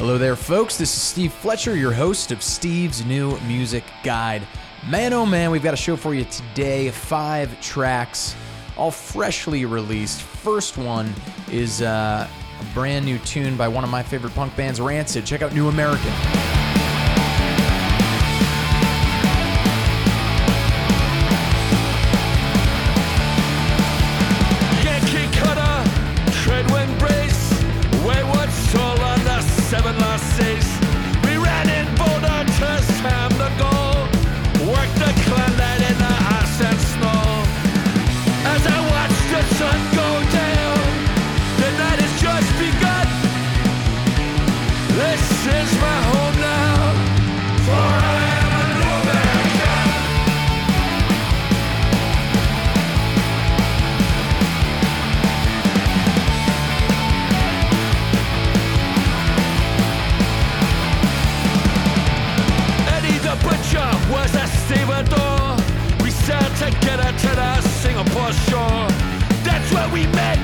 Hello there, folks. This is Steve Fletcher, your host of Steve's New Music Guide. Man, oh man, we've got a show for you today. Five tracks, all freshly released. First one is uh, a brand new tune by one of my favorite punk bands, Rancid. Check out New American. To the Singapore shore. That's where we met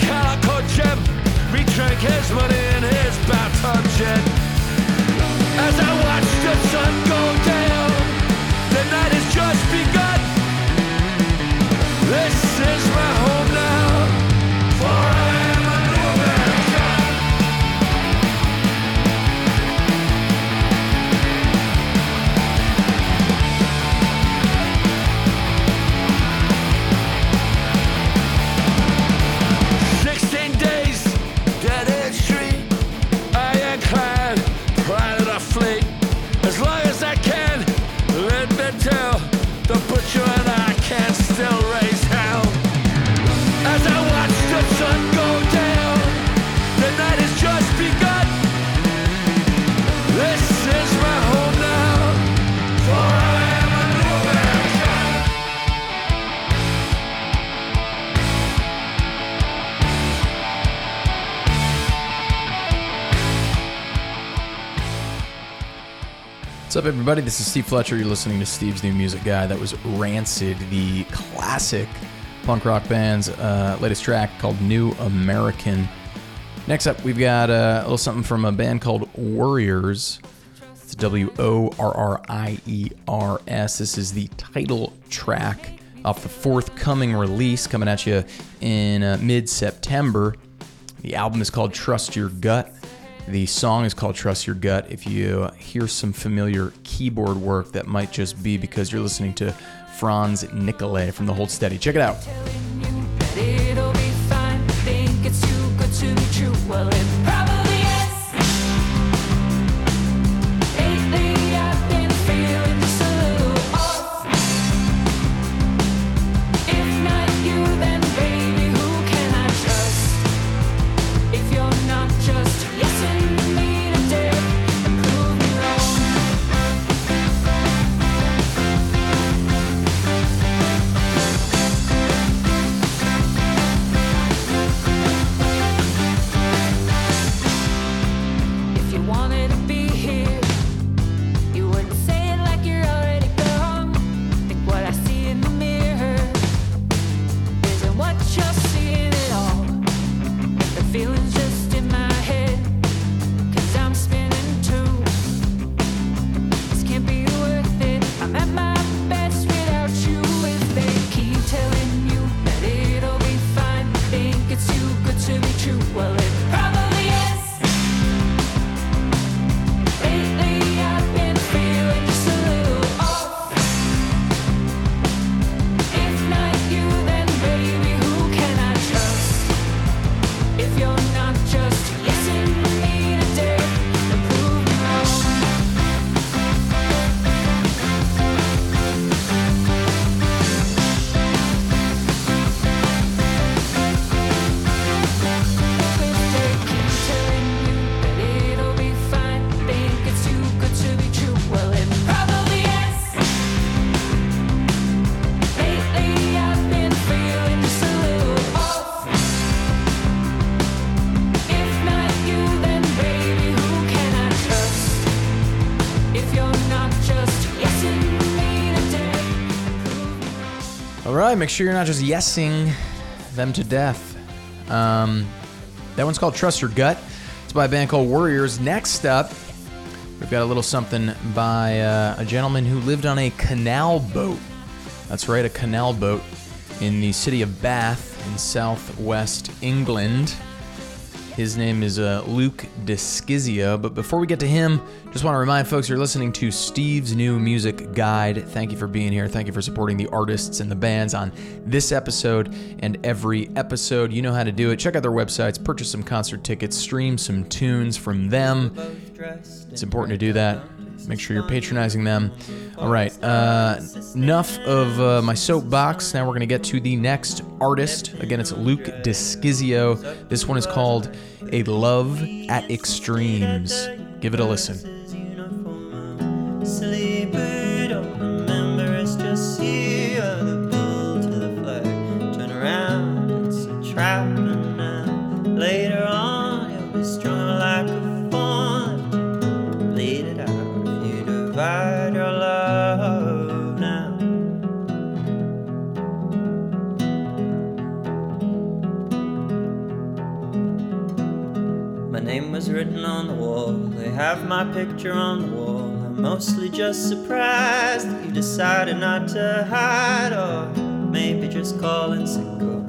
Calico Jim. We drank his money in his bathtub jet. As I watched the sun go down, the night has just begun. This is my home now, What's up, everybody? This is Steve Fletcher. You're listening to Steve's New Music Guy. That was Rancid, the classic punk rock band's uh, latest track called New American. Next up, we've got uh, a little something from a band called Worriers. It's W O R R I E R S. This is the title track off the forthcoming release coming at you in uh, mid September. The album is called Trust Your Gut. The song is called Trust Your Gut. If you hear some familiar keyboard work, that might just be because you're listening to Franz Nicolay from The Hold Steady. Check it out. Right, make sure you're not just yesing them to death. Um, that one's called Trust Your Gut. It's by a band called Worriers. Next up, we've got a little something by uh, a gentleman who lived on a canal boat. That's right, a canal boat in the city of Bath in southwest England. His name is uh, Luke De-Sciscio. But before we get to him, just want to remind folks you're listening to Steve's new music guide. Thank you for being here. Thank you for supporting the artists and the bands on this episode and every episode. You know how to do it. Check out their websites, purchase some concert tickets, stream some tunes from them. It's important to do that. Make sure you're patronizing them. All right, uh, enough of uh, my soapbox. Now we're going to get to the next artist. Again, it's Luke De-Sciscio. This one is called A Love at Extremes. Give it a listen. Have my picture on the wall. I'm mostly just surprised that you decided not to hide, or maybe just call in sick, or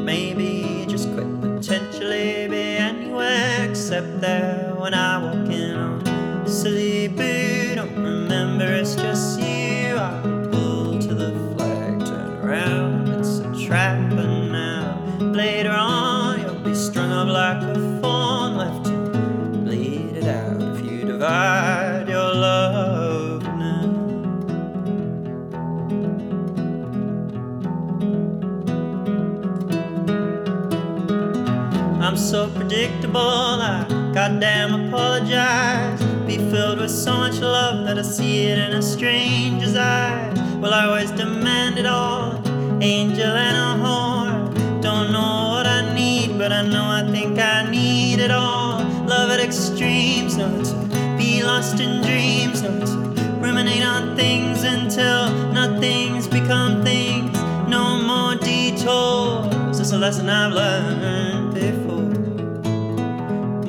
maybe just quit. Potentially be anywhere except there when I walk in silly boo. Don't remember it's just you. So predictable, I goddamn apologize. Be filled with so much love that I see it in a stranger's eyes. Well, I always demand it all, angel and a whore. Don't know what I need, but I know I think I need it all. Love at extremes, no to be lost in dreams, no to ruminate on things until nothing's become things. No more detours. It's a lesson I've learned before.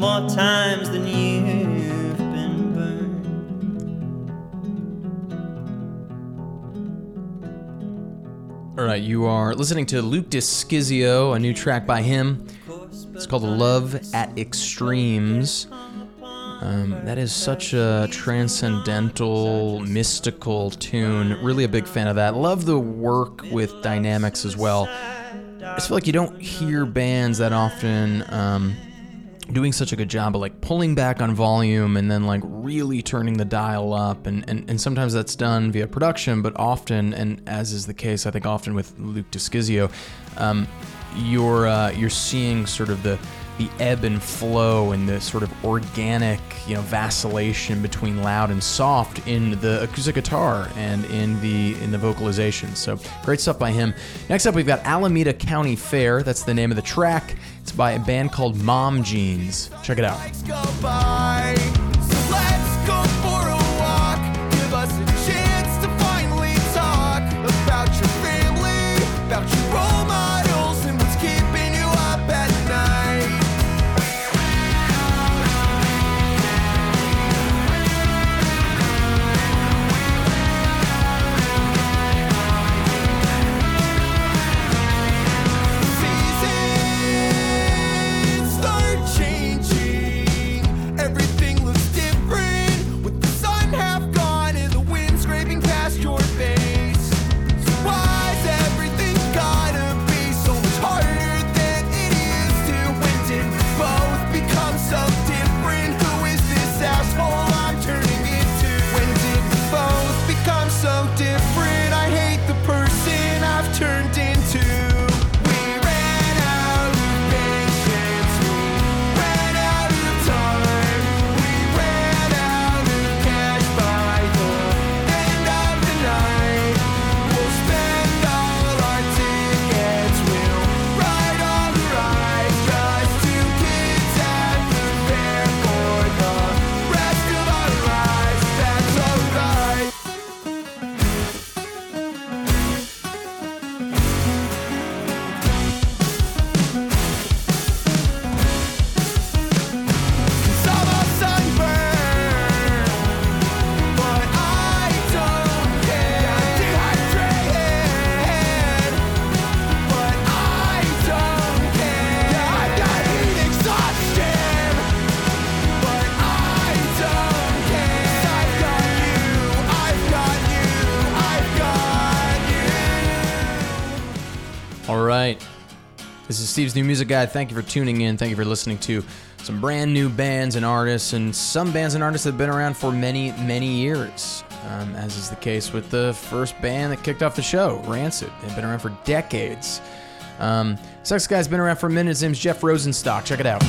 More times than you've been burned. All right, you are listening to Luke De-Sciscio, a new track by him. It's called Love at Extremes. Um, that is such a transcendental, mystical tune. Really a big fan of that. Love the work with dynamics as well. I just feel like you don't hear bands that often um, doing such a good job of like pulling back on volume and then like really turning the dial up. And, and, and sometimes that's done via production, but often, and as is the case, I think often with Luke De-Sciscio, um, you're uh, you're seeing sort of the the ebb and flow and the sort of organic, you know, vacillation between loud and soft in the acoustic guitar and in the in the vocalization. So great stuff by him. Next up, we've got Alameda County Fair. That's the name of the track. It's by a band called Mom Jeans. Check it out. This is Steve's new music guide. Thank you for tuning in. Thank you for listening to some brand new bands and artists, and some bands and artists that have been around for many, many years. Um, as is the case with the first band that kicked off the show, Rancid. They've been around for decades. Um, next guy's been around for a minute. His name's Jeff Rosenstock. Check it out.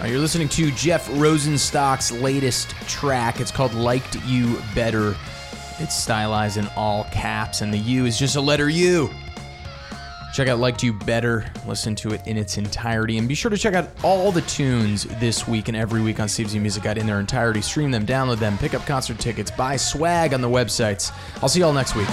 Uh, you're listening to Jeff Rosenstock's latest track. It's called Liked You Better. It's stylized in all caps, and the U is just a letter U. Check out Liked You Better. Listen to it in its entirety. And be sure to check out all the tunes this week and every week on Steve's Music Guide in their entirety. Stream them, download them, pick up concert tickets, buy swag on the websites. I'll see you all next week.